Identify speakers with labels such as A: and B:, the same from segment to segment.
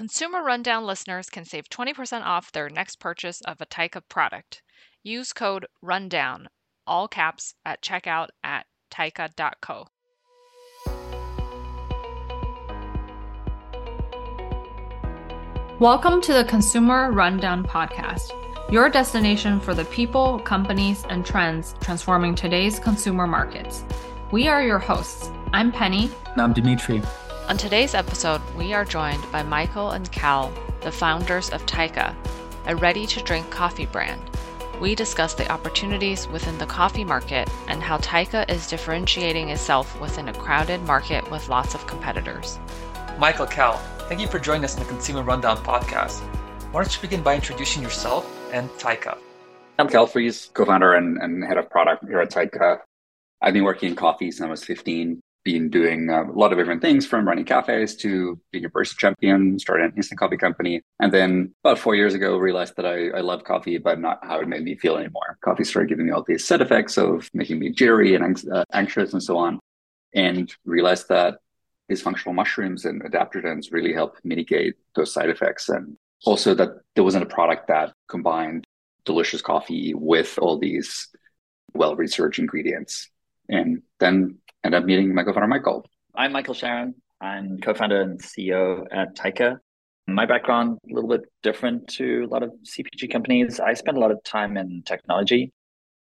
A: Consumer Rundown listeners can save 20% off their next purchase of a Taika product. Use code RUNDOWN, all caps, at checkout at taika.co. Welcome to the Consumer Rundown podcast, your destination for the people, companies, and trends transforming today's consumer markets. We are your hosts. I'm Penny.
B: And I'm Dimitri.
A: On today's episode, we are joined by Michael and Kal, the founders of Taika, a ready to drink coffee brand. We discuss the opportunities within the coffee market and how Taika is differentiating itself within a crowded market with lots of competitors.
C: Michael Kal, thank you for joining us in the Consumer Rundown podcast. Why don't you begin by introducing yourself and Taika?
B: I'm Kal Freese, co-founder and, and head of product here at Taika. I've been working in coffee since I was 15 been doing a lot of different things from running cafes to being a barista champion, started an instant coffee company. And then about four years ago, realized that I, I love coffee, but not how it made me feel anymore. Coffee started giving me all these side effects of making me jittery and uh, anxious and so on. And realized that these functional mushrooms and adaptogens really help mitigate those side effects. And also that there wasn't a product that combined delicious coffee with all these well researched ingredients. And then end up meeting my co-founder Michael.
D: I'm Michael Sharon. I'm co-founder and CEO at Taika. My background a little bit different to a lot of CPG companies. I spent a lot of time in technology.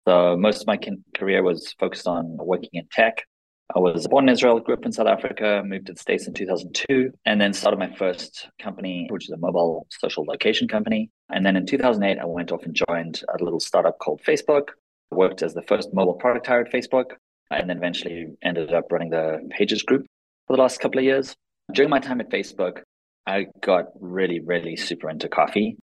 D: So most of my career was focused on working in tech. I was born in Israel, grew up in South Africa, moved to the States in 2002, and then started my first company, which is a mobile social location company. And then in 2008, I went off and joined a little startup called Facebook. worked as the first mobile product hire at Facebook and then eventually ended up running the Pages group for the last couple of years. During my time at Facebook, I got really, really super into coffee.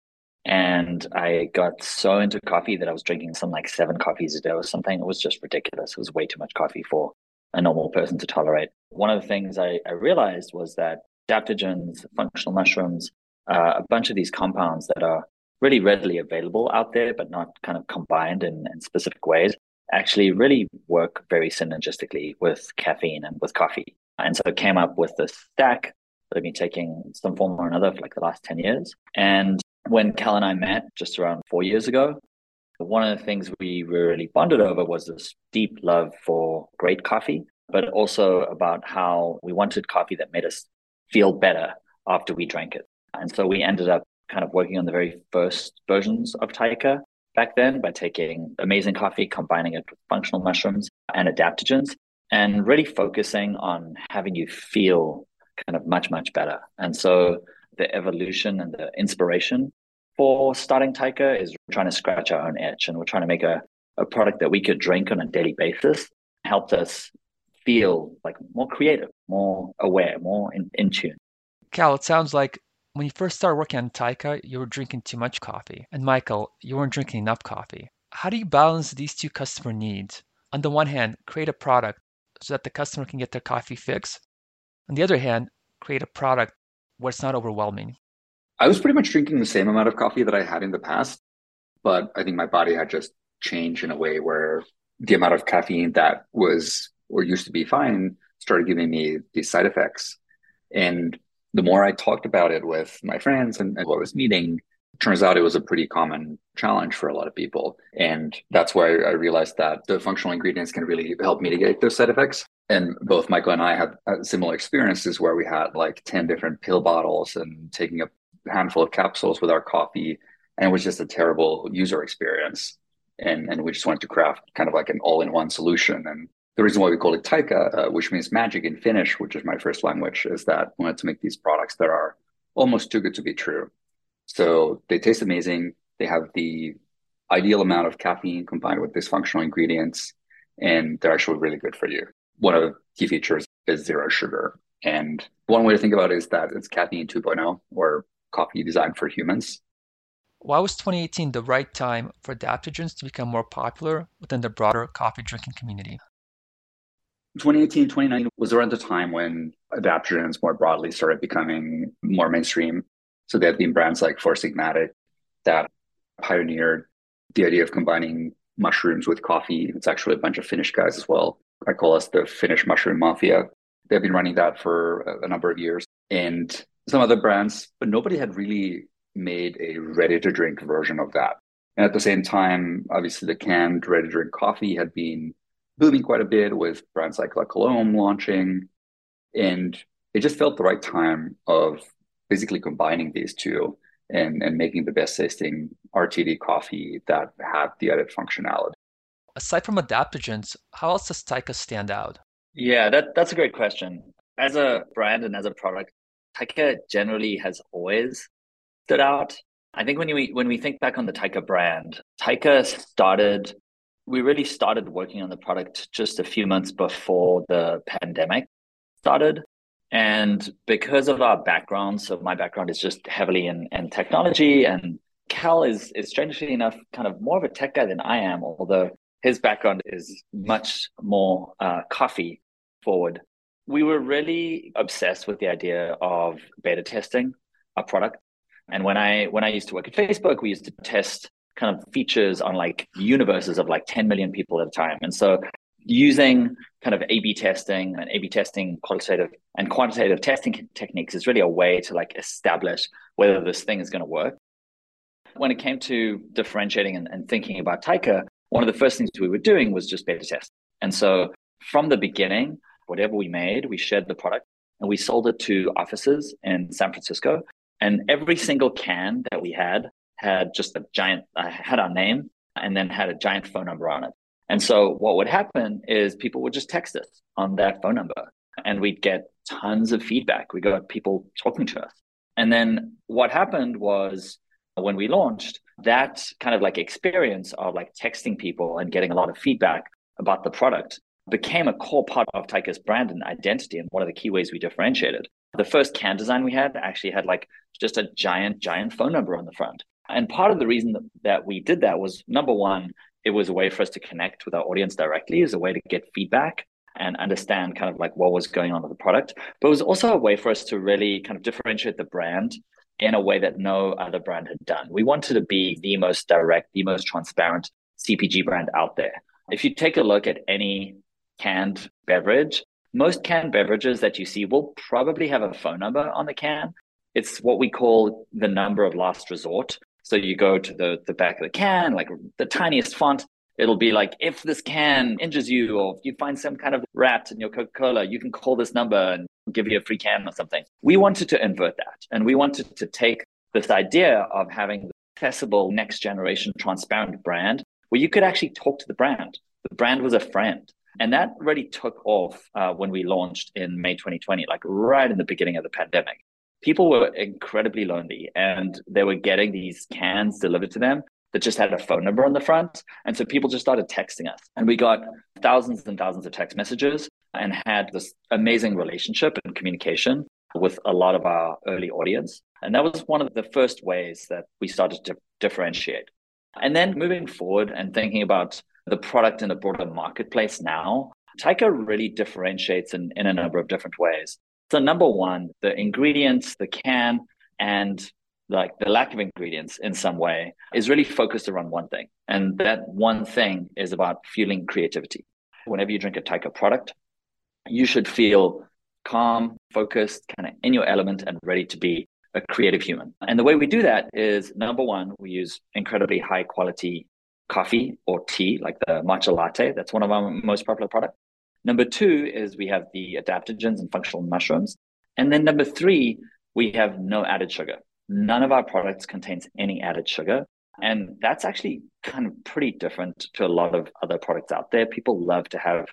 D: And I got so into coffee that I was drinking some like seven coffees a day or something. It was just ridiculous. It was way too much coffee for a normal person to tolerate. One of the things I, I realized was that adaptogens, functional mushrooms, uh, a bunch of these compounds that are really readily available out there, but not kind of combined in, in specific ways, actually really work very synergistically with caffeine and with coffee. And so came up with this stack that I've been taking some form or another for like the last 10 years. And when Kal and I met just around four years ago, one of the things we really bonded over was this deep love for great coffee, but also about how we wanted coffee that made us feel better after we drank it. And so we ended up kind of working on the very first versions of Taika back then by taking amazing coffee, combining it with functional mushrooms and adaptogens, and really focusing on having you feel kind of much, much better. And so the evolution and the inspiration for starting Taika is trying to scratch our own itch and we're trying to make a, a product that we could drink on a daily basis, helped us feel like more creative, more aware, more in, in tune.
C: Kal, it sounds like when you first started working on Taika, you were drinking too much coffee. And Michael, you weren't drinking enough coffee. How do you balance these two customer needs? On the one hand, create a product so that the customer can get their coffee fix. On the other hand, create a product where it's not overwhelming.
B: I was pretty much drinking the same amount of coffee that I had in the past, but I think my body had just changed in a way where the amount of caffeine that was or used to be fine started giving me these side effects. And the more I talked about it with my friends and, and who I was meeting, turns out it was a pretty common challenge for a lot of people. And that's why I realized that the functional ingredients can really help mitigate those side effects. And both Michael and I had uh, similar experiences where we had like 10 different pill bottles and taking a handful of capsules with our coffee. And it was just a terrible user experience. And, and we just wanted to craft kind of like an all in one solution. And the reason why we call it Taika, uh, which means magic in Finnish, which is my first language, is that we wanted to make these products that are almost too good to be true. So they taste amazing. They have the ideal amount of caffeine combined with these functional ingredients, and they're actually really good for you. One of the key features is zero sugar. And one way to think about it is that it's caffeine 2.0 or coffee designed for humans.
C: Why was 2018 the right time for adaptogens to become more popular within the broader coffee drinking community?
B: 2018, 2019 was around the time when adaptogens more broadly started becoming more mainstream. So there have been brands like Four Sigmatic that pioneered the idea of combining mushrooms with coffee. It's actually a bunch of Finnish guys as well. I call us the Finnish mushroom mafia. They've been running that for a number of years. And some other brands, but nobody had really made a ready to drink version of that. And at the same time, obviously, the canned ready to drink coffee had been booming quite a bit with brands like La Colombe launching. And it just felt the right time of basically combining these two and, and making the best tasting RTD coffee that had the added functionality.
C: Aside from adaptogens, how else does Taika stand out?
D: Yeah, that, that's a great question. As a brand and as a product, Taika generally has always stood out. I think when we when we think back on the Taika brand, Taika started we really started working on the product just a few months before the pandemic started. And because of our background, so my background is just heavily in, in technology, and Kal is, is strangely enough kind of more of a tech guy than I am, although his background is much more uh, coffee forward. We were really obsessed with the idea of beta testing a product. And when I when I used to work at Facebook, we used to test kind of features on like universes of like 10 million people at a time. And so using kind of A/B testing and A/B testing qualitative and quantitative testing techniques is really a way to like establish whether this thing is going to work. When it came to differentiating and, and thinking about Taika, one of the first things we were doing was just beta test. And so from the beginning, whatever we made, we shared the product and we sold it to offices in San Francisco. And every single can that we had had just a giant, uh, had our name and then had a giant phone number on it. And so what would happen is people would just text us on that phone number and we'd get tons of feedback. We got people talking to us. And then what happened was when we launched, that kind of like experience of like texting people and getting a lot of feedback about the product became a core part of Taika's brand and identity and one of the key ways we differentiated. The first can design we had actually had like just a giant, giant phone number on the front. And part of the reason that we did that was number one, it was a way for us to connect with our audience directly, as a way to get feedback and understand kind of like what was going on with the product. But it was also a way for us to really kind of differentiate the brand in a way that no other brand had done. We wanted to be the most direct, the most transparent CPG brand out there. If you take a look at any canned beverage, most canned beverages that you see will probably have a phone number on the can. It's what we call the number of last resort. So you go to the, the back of the can, like the tiniest font, it'll be like, if this can injures you, or if you find some kind of rat in your Coca Cola, you can call this number and give you a free can or something. We wanted to invert that. And we wanted to take this idea of having the accessible next generation transparent brand where you could actually talk to the brand. The brand was a friend. And that really took off uh, when we launched in May 2020, like right in the beginning of the pandemic people were incredibly lonely and they were getting these cans delivered to them that just had a phone number on the front. And so people just started texting us. And we got thousands and thousands of text messages and had this amazing relationship and communication with a lot of our early audience. And that was one of the first ways that we started to differentiate. And then moving forward and thinking about the product in a broader marketplace now, Taika really differentiates in, in a number of different ways. So number one, the ingredients, the can, and like the lack of ingredients in some way is really focused around one thing. And that one thing is about fueling creativity. Whenever you drink a Taika product, you should feel calm, focused, kind of in your element and ready to be a creative human. And the way we do that is number one, we use incredibly high quality coffee or tea, like the matcha latte. That's one of our most popular products. Number two is we have the adaptogens and functional mushrooms. And then number three, we have no added sugar. None of our products contains any added sugar. And that's actually kind of pretty different to a lot of other products out there. People love to have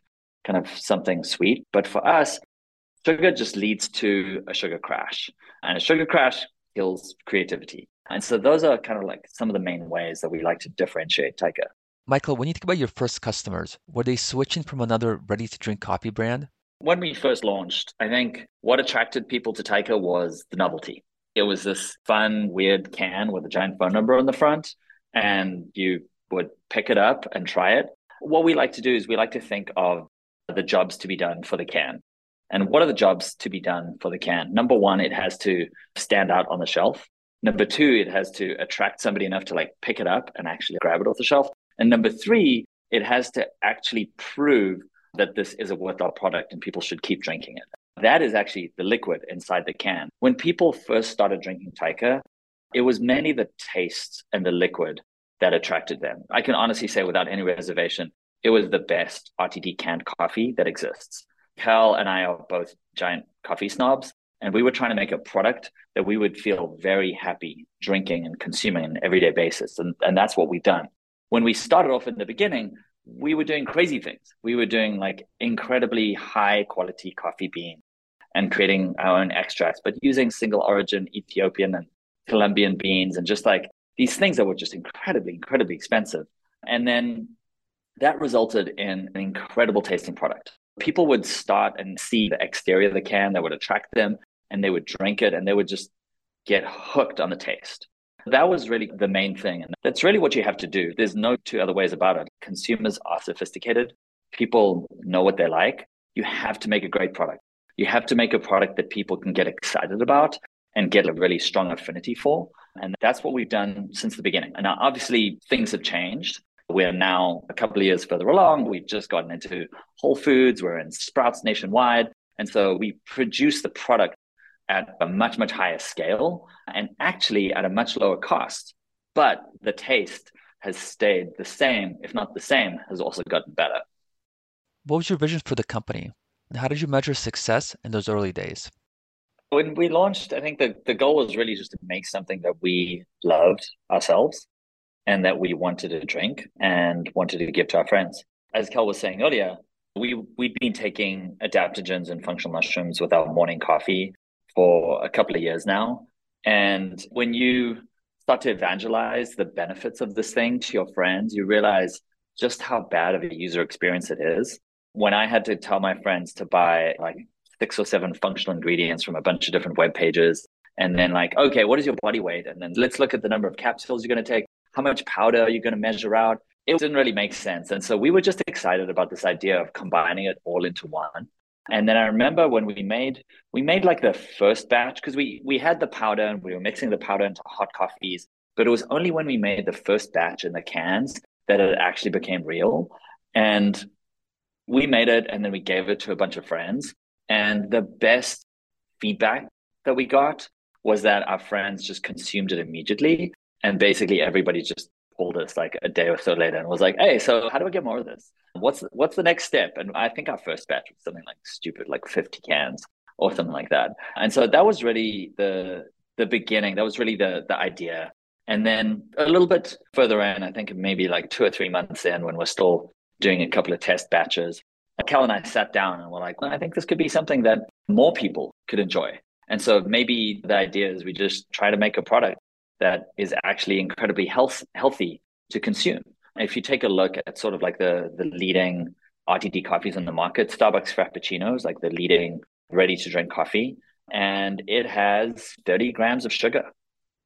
D: kind of something sweet. But for us, sugar just leads to a sugar crash. And a sugar crash kills creativity. And so those are kind of like some of the main ways that we like to differentiate Taika.
C: Michael, when you think about your first customers, were they switching from another ready to drink coffee brand?
D: When we first launched, I think what attracted people to Taika was the novelty. It was this fun, weird can with a giant phone number on the front, and you would pick it up and try it. What we like to do is we like to think of the jobs to be done for the can. And what are the jobs to be done for the can? Number one, it has to stand out on the shelf. Number two, it has to attract somebody enough to like pick it up and actually grab it off the shelf. And number three, it has to actually prove that this is a worthwhile product and people should keep drinking it. That is actually the liquid inside the can. When people first started drinking Taika, it was mainly the taste and the liquid that attracted them. I can honestly say without any reservation, it was the best RTD canned coffee that exists. Cal and I are both giant coffee snobs, and we were trying to make a product that we would feel very happy drinking and consuming on an everyday basis. And, and that's what we've done. When we started off in the beginning, we were doing crazy things. We were doing like incredibly high quality coffee beans and creating our own extracts, but using single origin Ethiopian and Colombian beans and just like these things that were just incredibly, incredibly expensive. And then that resulted in an incredible tasting product. People would start and see the exterior of the can that would attract them and they would drink it and they would just get hooked on the taste. That was really the main thing. And that's really what you have to do. There's no two other ways about it. Consumers are sophisticated, people know what they like. You have to make a great product. You have to make a product that people can get excited about and get a really strong affinity for. And that's what we've done since the beginning. And now, obviously, things have changed. We're now a couple of years further along. We've just gotten into Whole Foods, we're in Sprouts nationwide. And so we produce the product at a much, much higher scale and actually at a much lower cost. But the taste has stayed the same, if not the same, has also gotten better.
C: What was your vision for the company? And how did you measure success in those early days?
D: When we launched, I think the, the goal was really just to make something that we loved ourselves and that we wanted to drink and wanted to give to our friends. As Kal was saying earlier, we we'd been taking adaptogens and functional mushrooms with our morning coffee for a couple of years now. And when you start to evangelize the benefits of this thing to your friends, you realize just how bad of a user experience it is. When I had to tell my friends to buy like six or seven functional ingredients from a bunch of different web pages, and then like, okay, what is your body weight? And then let's look at the number of capsules you're going to take. How much powder are you going to measure out? It didn't really make sense. And so we were just excited about this idea of combining it all into one. And then I remember when we made we made like the first batch because we we had the powder and we were mixing the powder into hot coffees, but it was only when we made the first batch in the cans that it actually became real. And we made it and then we gave it to a bunch of friends. And the best feedback that we got was that our friends just consumed it immediately. And basically everybody just called us like a day or so later and was like, "Hey, so how do I get more of this? What's what's the next step?" And I think our first batch was something like stupid, like fifty cans or something like that. And so that was really the the beginning. That was really the the idea. And then a little bit further in, I think maybe like two or three months in, when we're still doing a couple of test batches, Kal and I sat down and we're like, well, I think this could be something that more people could enjoy. And so maybe the idea is we just try to make a product that is actually incredibly health, healthy to consume. If you take a look at sort of like the, the leading RTD coffees in the market, Starbucks Frappuccino is like the leading ready to drink coffee, and it has 30 grams of sugar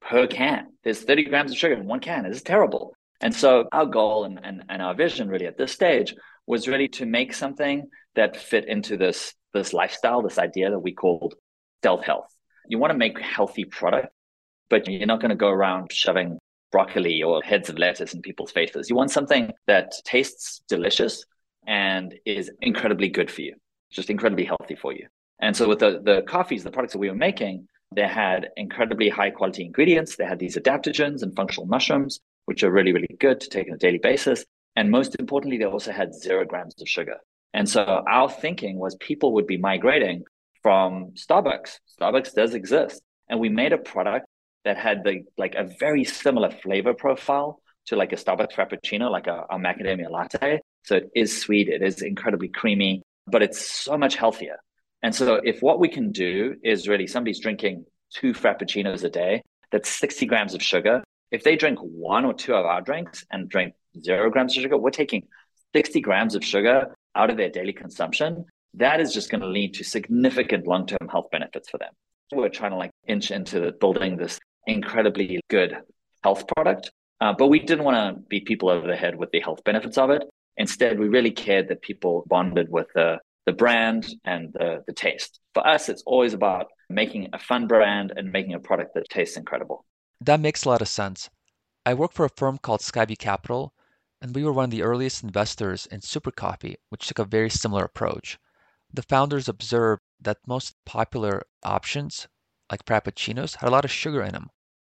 D: per can. There's 30 grams of sugar in one can. It's terrible. And so our goal and, and, and our vision really at this stage was really to make something that fit into this, this lifestyle, this idea that we called stealth health. You want to make healthy product but you're not going to go around shoving broccoli or heads of lettuce in people's faces. You want something that tastes delicious and is incredibly good for you, just incredibly healthy for you. And so with the, the coffees, the products that we were making, they had incredibly high quality ingredients. They had these adaptogens and functional mushrooms, which are really, really good to take on a daily basis. And most importantly, they also had zero grams of sugar. And so our thinking was people would be migrating from Starbucks. Starbucks does exist. And we made a product that had the like a very similar flavor profile to like a Starbucks Frappuccino, like a, a macadamia latte. So it is sweet, it is incredibly creamy, but it's so much healthier. And so if what we can do is really somebody's drinking two Frappuccinos a day, that's 60 grams of sugar. If they drink one or two of our drinks and drink zero grams of sugar, we're taking 60 grams of sugar out of their daily consumption. That is just going to lead to significant long term health benefits for them. We're trying to like inch into building this incredibly good health product. Uh, but we didn't want to beat people over the head with the health benefits of it. Instead, we really cared that people bonded with the, the brand and the, the taste. For us, it's always about making a fun brand and making a product that tastes incredible.
C: That makes a lot of sense. I work for a firm called Skyview Capital, and we were one of the earliest investors in Super Coffee, which took a very similar approach. The founders observed that most popular options, like Frappuccinos, had a lot of sugar in them.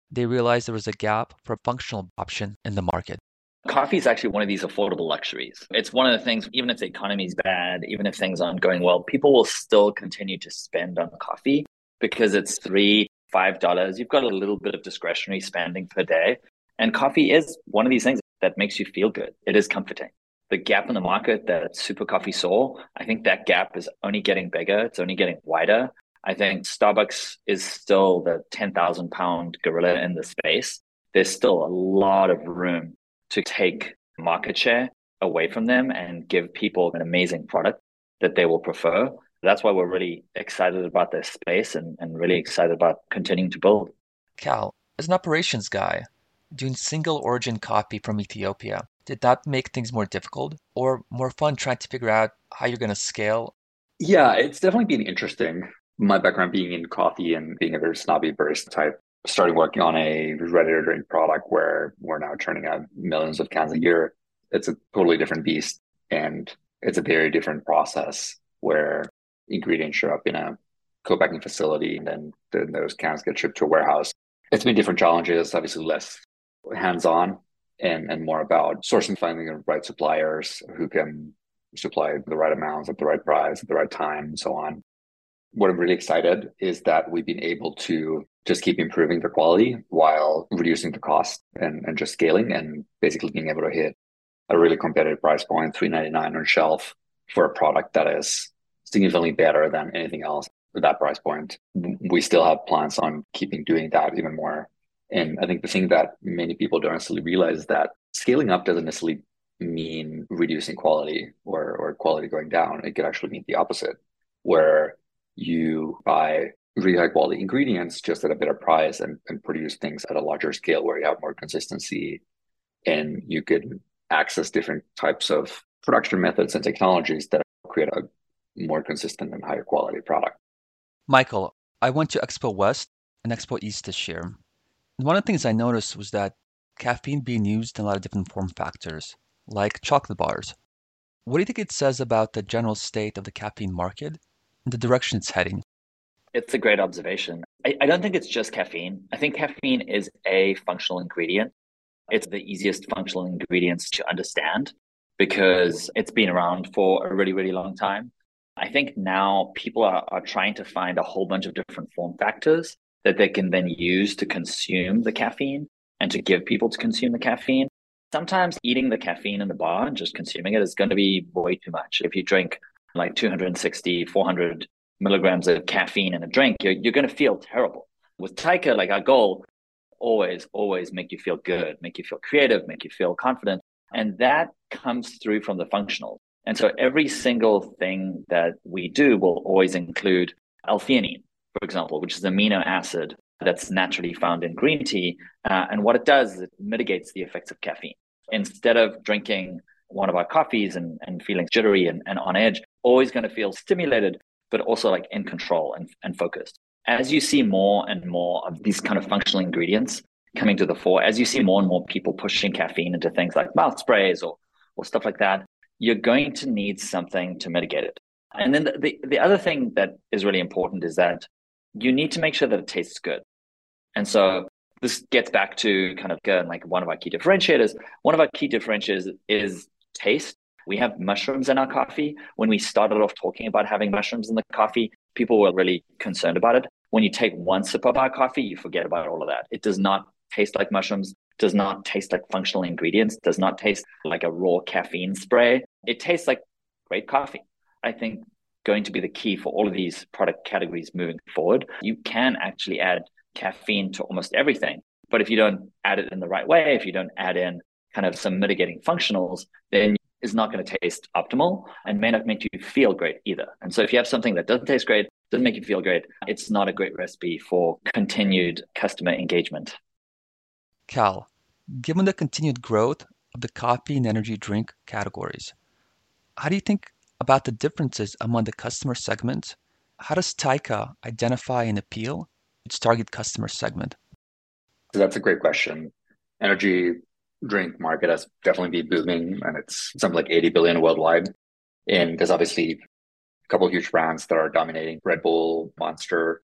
C: They realized there was a gap for a functional option in the market.
D: Coffee is actually one of these affordable luxuries. It's one of the things, even if the economy is bad, even if things aren't going well, people will still continue to spend on coffee because it's three, five dollars. You've got a little bit of discretionary spending per day. And coffee is one of these things that makes you feel good. It is comforting. The gap in the market that Super Coffee saw, I think that gap is only getting bigger. It's only getting wider. I think Starbucks is still the 10,000 pound gorilla in the space. There's still a lot of room to take market share away from them and give people an amazing product that they will prefer. That's why we're really excited about this space and, and really excited about continuing to build.
C: Kal, as an operations guy, doing single origin coffee from Ethiopia, did that make things more difficult or more fun trying to figure out how you're going to scale?
B: Yeah, it's definitely been interesting. My background being in coffee and being a very snobby barista type, starting working on a ready to drink product where we're now churning out millions of cans a year. It's a totally different beast and it's a very different process where ingredients show up in a co-packing facility and then, then those cans get shipped to a warehouse. It's been different challenges, obviously less hands-on and, and more about sourcing, finding the right suppliers who can supply the right amounts at the right price at the right time and so on. What I'm really excited is that we've been able to just keep improving the quality while reducing the cost and, and just scaling and basically being able to hit a really competitive price point, 399 on shelf for a product that is significantly better than anything else at that price point. We still have plans on keeping doing that even more and I think the thing that many people don't necessarily realize is that scaling up doesn't necessarily mean reducing quality or, or quality going down. It could actually mean the opposite, where you buy really high quality ingredients just at a better price and, and produce things at a larger scale where you have more consistency and you can access different types of production methods and technologies that create a more consistent and higher quality product.
C: Michael, I went to Expo West and Expo East this year. And One of the things I noticed was that caffeine being used in a lot of different form factors, like chocolate bars. What do you think it says about the general state of the caffeine market the direction it's heading?
D: It's a great observation. I, I don't think it's just caffeine. I think caffeine is a functional ingredient. It's the easiest functional ingredients to understand because it's been around for a really, really long time. I think now people are, are trying to find a whole bunch of different form factors that they can then use to consume the caffeine and to give people to consume the caffeine. Sometimes eating the caffeine in the bar and just consuming it is going to be way too much. If you drink like 260, 400 milligrams of caffeine in a drink, you're, you're going to feel terrible. With Taika, like our goal, always, always make you feel good, make you feel creative, make you feel confident. And that comes through from the functional. And so every single thing that we do will always include L-theanine, for example, which is amino acid that's naturally found in green tea. Uh, and what it does is it mitigates the effects of caffeine. Instead of drinking one of our coffees and, and feeling jittery and, and on edge, always going to feel stimulated, but also like in control and, and focused. As you see more and more of these kind of functional ingredients coming to the fore, as you see more and more people pushing caffeine into things like mouth sprays or, or stuff like that, you're going to need something to mitigate it. And then the, the, the other thing that is really important is that you need to make sure that it tastes good. And so this gets back to kind of like one of our key differentiators. One of our key differentiators is taste. We have mushrooms in our coffee. When we started off talking about having mushrooms in the coffee, people were really concerned about it. When you take one sip of our coffee, you forget about all of that. It does not taste like mushrooms, does not taste like functional ingredients, does not taste like a raw caffeine spray. It tastes like great coffee. I think going to be the key for all of these product categories moving forward. You can actually add caffeine to almost everything. But if you don't add it in the right way, if you don't add in kind of some mitigating functionals, then it's not going to taste optimal and may not make you feel great either. And so if you have something that doesn't taste great, doesn't make you feel great, it's not a great recipe for continued customer engagement.
C: Kal, given the continued growth of the coffee and energy drink categories, how do you think about the differences among the customer segments, how does Taika identify and appeal its target customer segment?
B: So that's a great question. Energy drink market has definitely been booming and it's something like 80 billion worldwide. And there's obviously a couple huge brands that are dominating Red Bull, Monster,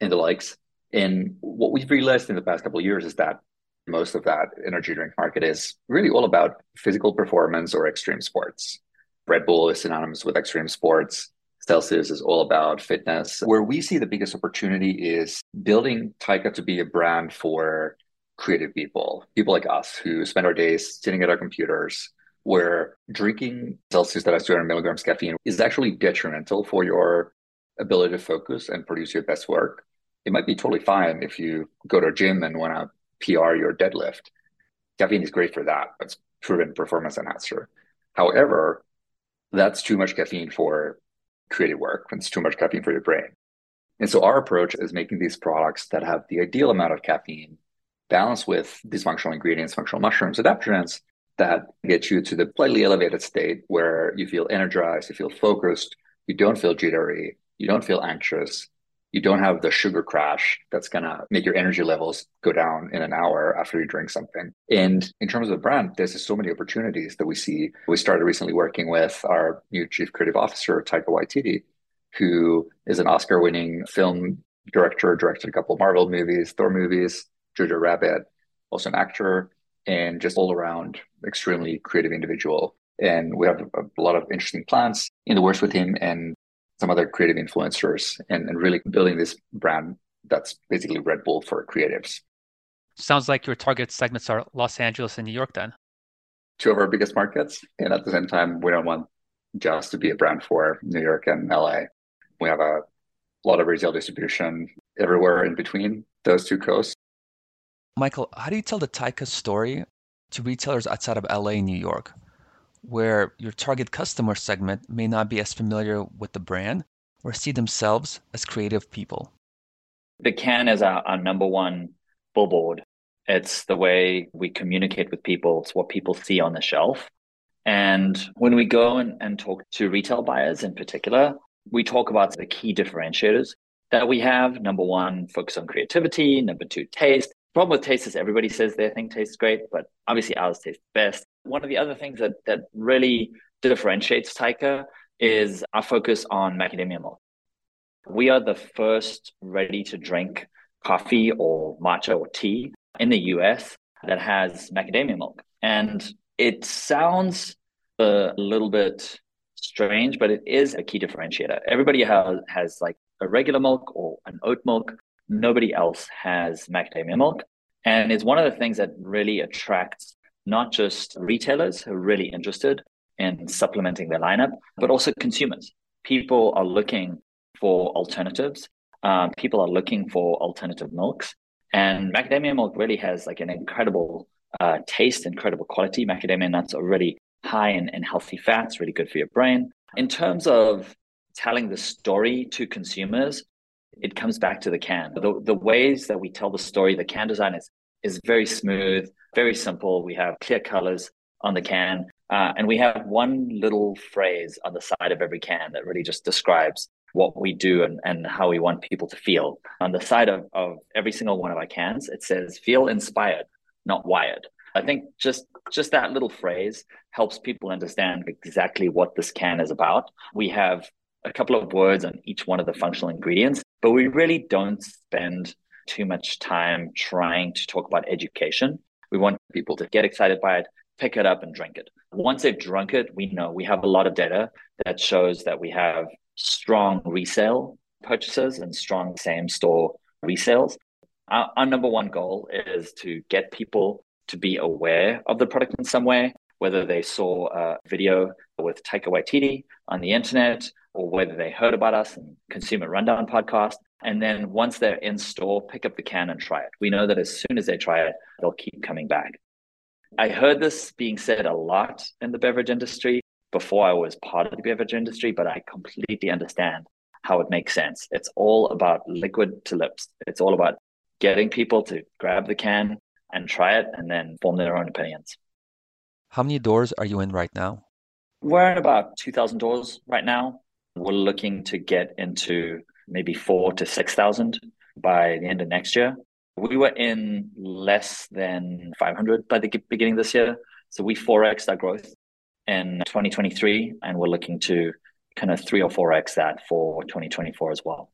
B: and the likes. And what we've realized in the past couple of years is that most of that energy drink market is really all about physical performance or extreme sports. Red Bull is synonymous with extreme sports. Celsius is all about fitness. Where we see the biggest opportunity is building Taika to be a brand for creative people, people like us who spend our days sitting at our computers, where drinking Celsius that has 200 milligrams caffeine is actually detrimental for your ability to focus and produce your best work. It might be totally fine if you go to a gym and want to PR your deadlift. Caffeine is great for that. It's proven performance enhancer. However, that's too much caffeine for creative work. It's too much caffeine for your brain. And so our approach is making these products that have the ideal amount of caffeine balanced with these functional ingredients, functional mushrooms, adaptogens that get you to the slightly elevated state where you feel energized, you feel focused, you don't feel jittery, you don't feel anxious, you don't have the sugar crash that's going to make your energy levels go down in an hour after you drink something. And in terms of the brand, there's just so many opportunities that we see. We started recently working with our new chief creative officer, Taika Waititi, who is an Oscar winning film director, directed a couple Marvel movies, Thor movies, Jojo Rabbit, also an actor, and just all around extremely creative individual. And we have a lot of interesting plans in the works with him. And some other creative influencers and, and really building this brand that's basically Red Bull for creatives.
C: Sounds like your target segments are Los Angeles and New York then.
B: Two of our biggest markets. And at the same time, we don't want just to be a brand for New York and LA. We have a lot of retail distribution everywhere in between those two coasts.
C: Michael, how do you tell the Taika story to retailers outside of LA and New York? where your target customer segment may not be as familiar with the brand or see themselves as creative people?
D: The can is our, our number one billboard. It's the way we communicate with people, it's what people see on the shelf. And when we go and, and talk to retail buyers in particular, we talk about the key differentiators that we have. Number one, focus on creativity. Number two, taste. Problem with taste is everybody says their thing tastes great, but obviously ours tastes best. One of the other things that that really differentiates Taika is our focus on macadamia milk. We are the first ready to drink coffee or matcha or tea in the US that has macadamia milk. And it sounds a little bit strange, but it is a key differentiator. Everybody has, has like a regular milk or an oat milk. Nobody else has macadamia milk. And it's one of the things that really attracts not just retailers who are really interested in supplementing their lineup, but also consumers. People are looking for alternatives. Um, people are looking for alternative milks. And macadamia milk really has like an incredible uh, taste, incredible quality. Macadamia nuts are really high in, in healthy fats, really good for your brain. In terms of telling the story to consumers, it comes back to the can. The, the ways that we tell the story, the can design is, is very smooth, very simple. We have clear colors on the can, uh, and we have one little phrase on the side of every can that really just describes what we do and, and how we want people to feel. On the side of, of every single one of our cans, it says, feel inspired, not wired. I think just just that little phrase helps people understand exactly what this can is about. We have a couple of words on each one of the functional ingredients, but we really don't spend too much time trying to talk about education. We want people to get excited by it, pick it up and drink it. Once they've drunk it, we know we have a lot of data that shows that we have strong resale purchases and strong same store resales. Our, our number one goal is to get people to be aware of the product in some way, whether they saw a video with Taika Waititi on the internet or whether they heard about us in Consumer Rundown podcast. And then once they're in store, pick up the can and try it. We know that as soon as they try it, they'll keep coming back. I heard this being said a lot in the beverage industry before I was part of the beverage industry, but I completely understand how it makes sense. It's all about liquid to lips. It's all about getting people to grab the can and try it and then form their own opinions.
C: How many doors are you in right now?
D: We're in about 2,000 doors right now. We're looking to get into maybe four to 6,000 by the end of next year. We were in less than 500 by the beginning of this year. So we 4x our growth in 2023, and we're looking to kind of three or four X that for 2024 as well.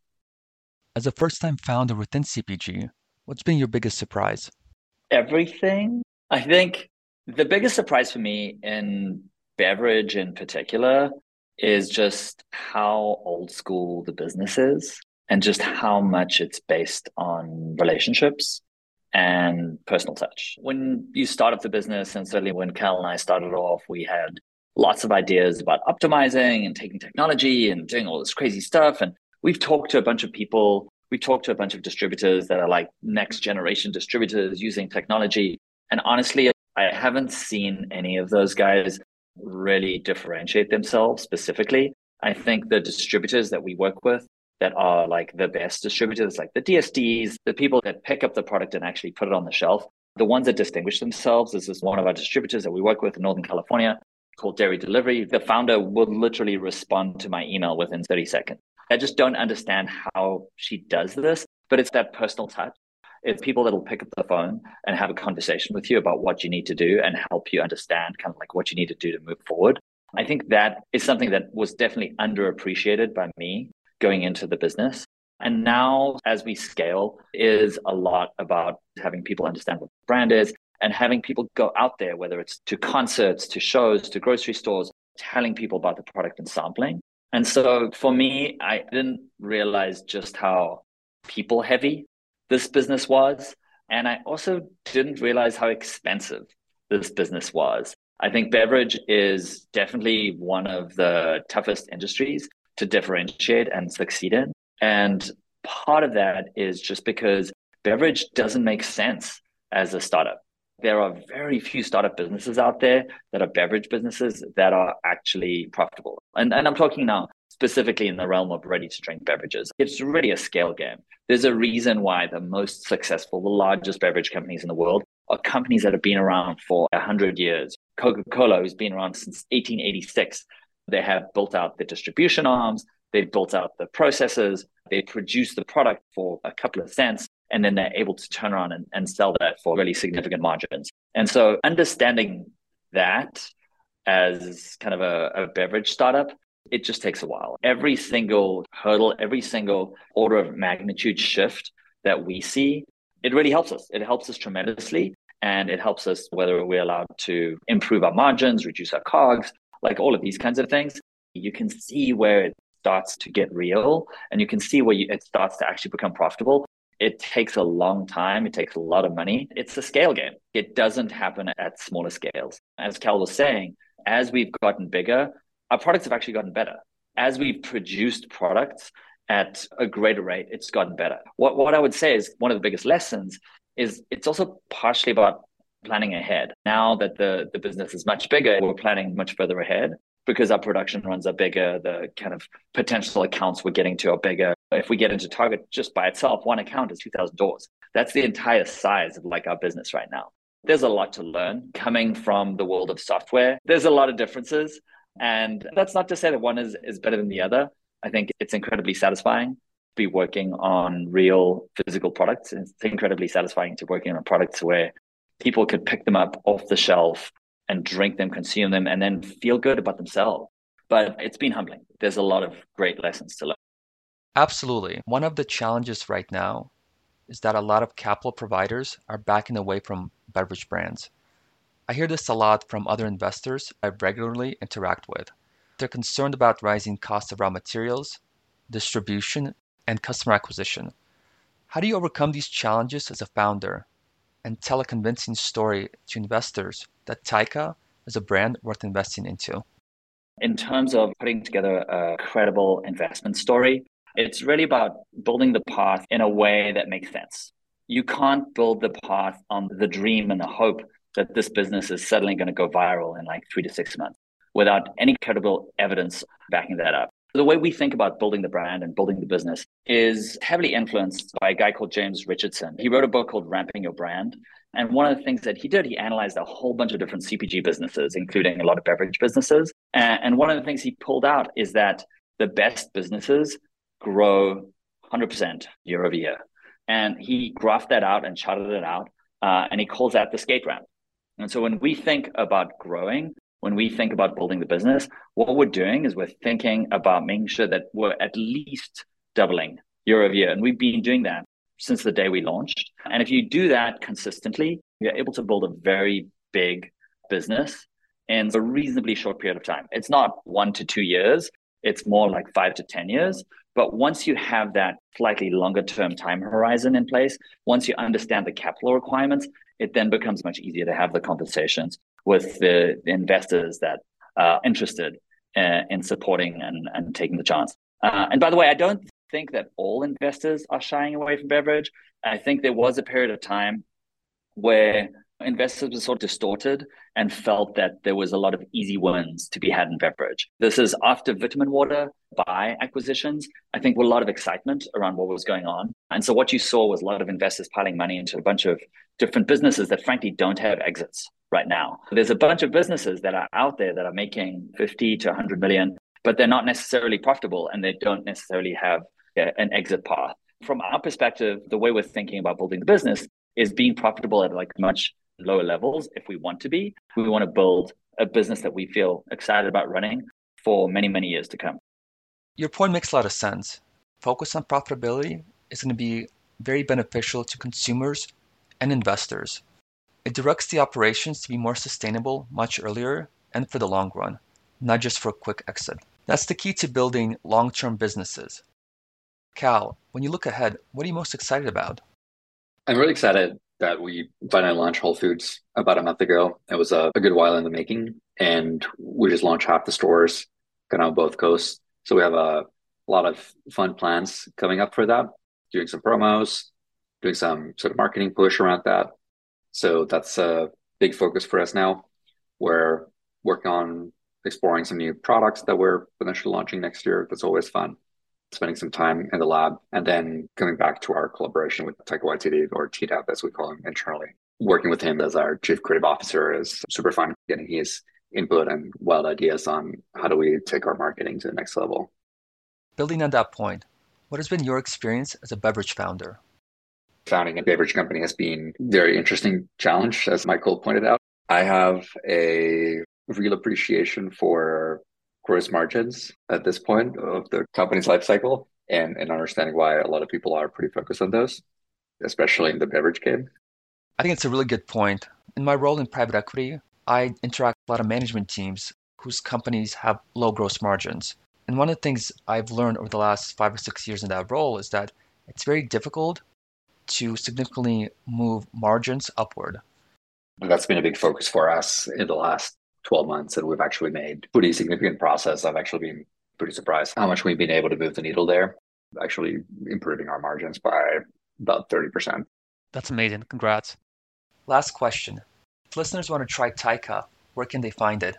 C: As a first time founder within CPG, what's been your biggest surprise?
D: Everything. I think the biggest surprise for me in beverage in particular is just how old school the business is and just how much it's based on relationships and personal touch. When you start up the business, and certainly when Kal and I started off, we had lots of ideas about optimizing and taking technology and doing all this crazy stuff. And we've talked to a bunch of people. we've talked to a bunch of distributors that are like next generation distributors using technology. And honestly, I haven't seen any of those guys really differentiate themselves specifically. I think the distributors that we work with that are like the best distributors, like the DSDs, the people that pick up the product and actually put it on the shelf, the ones that distinguish themselves. This is one of our distributors that we work with in Northern California called Dairy Delivery. The founder will literally respond to my email within 30 seconds. I just don't understand how she does this, but it's that personal touch. It's people that will pick up the phone and have a conversation with you about what you need to do and help you understand kind of like what you need to do to move forward. I think that is something that was definitely underappreciated by me going into the business. And now, as we scale, is a lot about having people understand what the brand is and having people go out there, whether it's to concerts, to shows, to grocery stores, telling people about the product and sampling. And so for me, I didn't realize just how people heavy this business was. And I also didn't realize how expensive this business was. I think beverage is definitely one of the toughest industries to differentiate and succeed in. And part of that is just because beverage doesn't make sense as a startup. There are very few startup businesses out there that are beverage businesses that are actually profitable. And, and I'm talking now specifically in the realm of ready to drink beverages. It's really a scale game. There's a reason why the most successful, the largest beverage companies in the world are companies that have been around for 100 years. Coca Cola has been around since 1886. They have built out the distribution arms, they've built out the processes, they produce the product for a couple of cents, and then they're able to turn around and, and sell that for really significant margins. And so understanding that as kind of a, a beverage startup, it just takes a while. Every single hurdle, every single order of magnitude shift that we see, it really helps us. It helps us tremendously. And it helps us whether we're allowed to improve our margins, reduce our COGS, like all of these kinds of things, you can see where it starts to get real and you can see where you, it starts to actually become profitable. It takes a long time. It takes a lot of money. It's a scale game. It doesn't happen at smaller scales. As Kal was saying, as we've gotten bigger, our products have actually gotten better. As we've produced products at a greater rate, it's gotten better. What, what I would say is one of the biggest lessons is it's also partially about planning ahead. Now that the, the business is much bigger, we're planning much further ahead because our production runs are bigger, the kind of potential accounts we're getting to are bigger. If we get into Target just by itself, one account is 2,000 doors. That's the entire size of like our business right now. There's a lot to learn coming from the world of software. There's a lot of differences. And that's not to say that one is, is better than the other. I think it's incredibly satisfying to be working on real physical products. It's incredibly satisfying to working on products where people could pick them up off the shelf and drink them, consume them, and then feel good about themselves. But it's been humbling. There's a lot of great lessons to learn.
C: Absolutely. One of the challenges right now is that a lot of capital providers are backing away from beverage brands. I hear this a lot from other investors I regularly interact with. They're concerned about rising costs of raw materials, distribution, and customer acquisition. How do you overcome these challenges as a founder and tell a convincing story to investors that Taika is a brand worth investing into?
D: In terms of putting together a credible investment story, it's really about building the path in a way that makes sense. You can't build the path on the dream and the hope that this business is suddenly going to go viral in like three to six months without any credible evidence backing that up. The way we think about building the brand and building the business is heavily influenced by a guy called James Richardson. He wrote a book called Ramping Your Brand. And one of the things that he did, he analyzed a whole bunch of different CPG businesses, including a lot of beverage businesses. And one of the things he pulled out is that the best businesses grow 100% year over year. And he graphed that out and charted it out. Uh, and he calls that the skate ramp. And so when we think about growing, when we think about building the business, what we're doing is we're thinking about making sure that we're at least doubling year over year. And we've been doing that since the day we launched. And if you do that consistently, you're able to build a very big business in a reasonably short period of time. It's not one to two years, it's more like five to 10 years. But once you have that slightly longer term time horizon in place, once you understand the capital requirements, it then becomes much easier to have the conversations with the investors that are interested uh, in supporting and, and taking the chance. Uh, and by the way, I don't think that all investors are shying away from beverage. I think there was a period of time where investors were sort of distorted and felt that there was a lot of easy wins to be had in beverage. This is after Vitamin Water Bai acquisitions. I think a lot of excitement around what was going on. And so what you saw was a lot of investors piling money into a bunch of different businesses that frankly don't have exits right now. There's a bunch of businesses that are out there that are making 50 to 100 million, but they're not necessarily profitable and they don't necessarily have uh, an exit path. From our perspective, the way we're thinking about building the business is being profitable at like much lower levels if we want to be. We want to build a business that we feel excited about running for many, many years to come.
C: Your point makes a lot of sense. Focus on profitability is going to be very beneficial to consumers and investors. It directs the operations to be more sustainable much earlier and for the long run, not just for a quick exit. That's the key to building long term businesses. Kal, when you look ahead, what are you most excited about?
B: I'm really excited that we finally launched Whole Foods about a month ago. It was a, a good while in the making, and we just launched half the stores kind of on both coasts. So we have a, a lot of fun plans coming up for that, doing some promos, doing some sort of marketing push around that. So that's a big focus for us now. We're working on exploring some new products that we're potentially launching next year. That's always fun spending some time in the lab, and then coming back to our collaboration with Taika Waititi, or TDAP as we call him internally. Working with him as our chief creative officer is super fun, getting his input and wild ideas on how do we take our marketing to the next level.
C: Building on that point, what has been your experience as a beverage founder?
B: Founding a beverage company has been a very interesting challenge, as Michael pointed out. I have a real appreciation for gross margins at this point of the company's life cycle and, and understanding why a lot of people are pretty focused on those, especially in the beverage game.
C: I think it's a really good point. In my role in private equity, I interact with a lot of management teams whose companies have low gross margins. And one of the things I've learned over the last five or six years in that role is that it's very difficult to significantly move margins upward.
B: That's been a big focus for us in the last 12 months and we've actually made pretty significant process. I've actually been pretty surprised how much we've been able to move the needle there, actually improving our margins by about 30%.
C: That's amazing. Congrats. Last question. If listeners want to try Taika, where can they find it?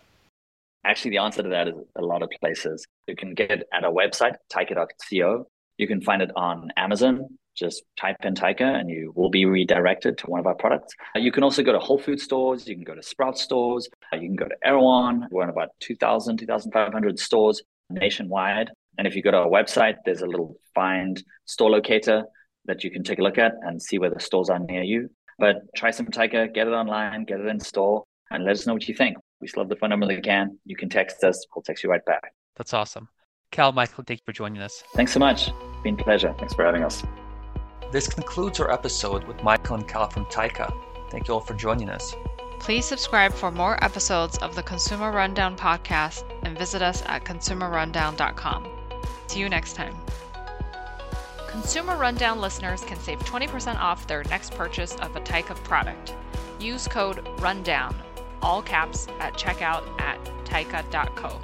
D: Actually, the answer to that is a lot of places. You can get it at our website, taika.co. You can find it on Amazon, just type in Taika and you will be redirected to one of our products. Uh, you can also go to Whole Food stores. You can go to Sprout stores. Uh, you can go to Erewhon. We're in about 2,000, 2,500 stores nationwide. And if you go to our website, there's a little find store locator that you can take a look at and see where the stores are near you. But try some Taika, get it online, get it in store, and let us know what you think. We still have the phone number that you can. You can text us. We'll text you right back.
C: That's awesome. Kal, Michael, thank you for joining us.
D: Thanks so much. Been a pleasure. Thanks for having us.
C: This concludes our episode with Michael and Kal from Taika. Thank you all for joining us.
A: Please subscribe for more episodes of the Consumer Rundown podcast and visit us at consumerrundown.com. See you next time. Consumer Rundown listeners can save 20% off their next purchase of a Taika product. Use code RUNDOWN, all caps, at checkout at taika.co.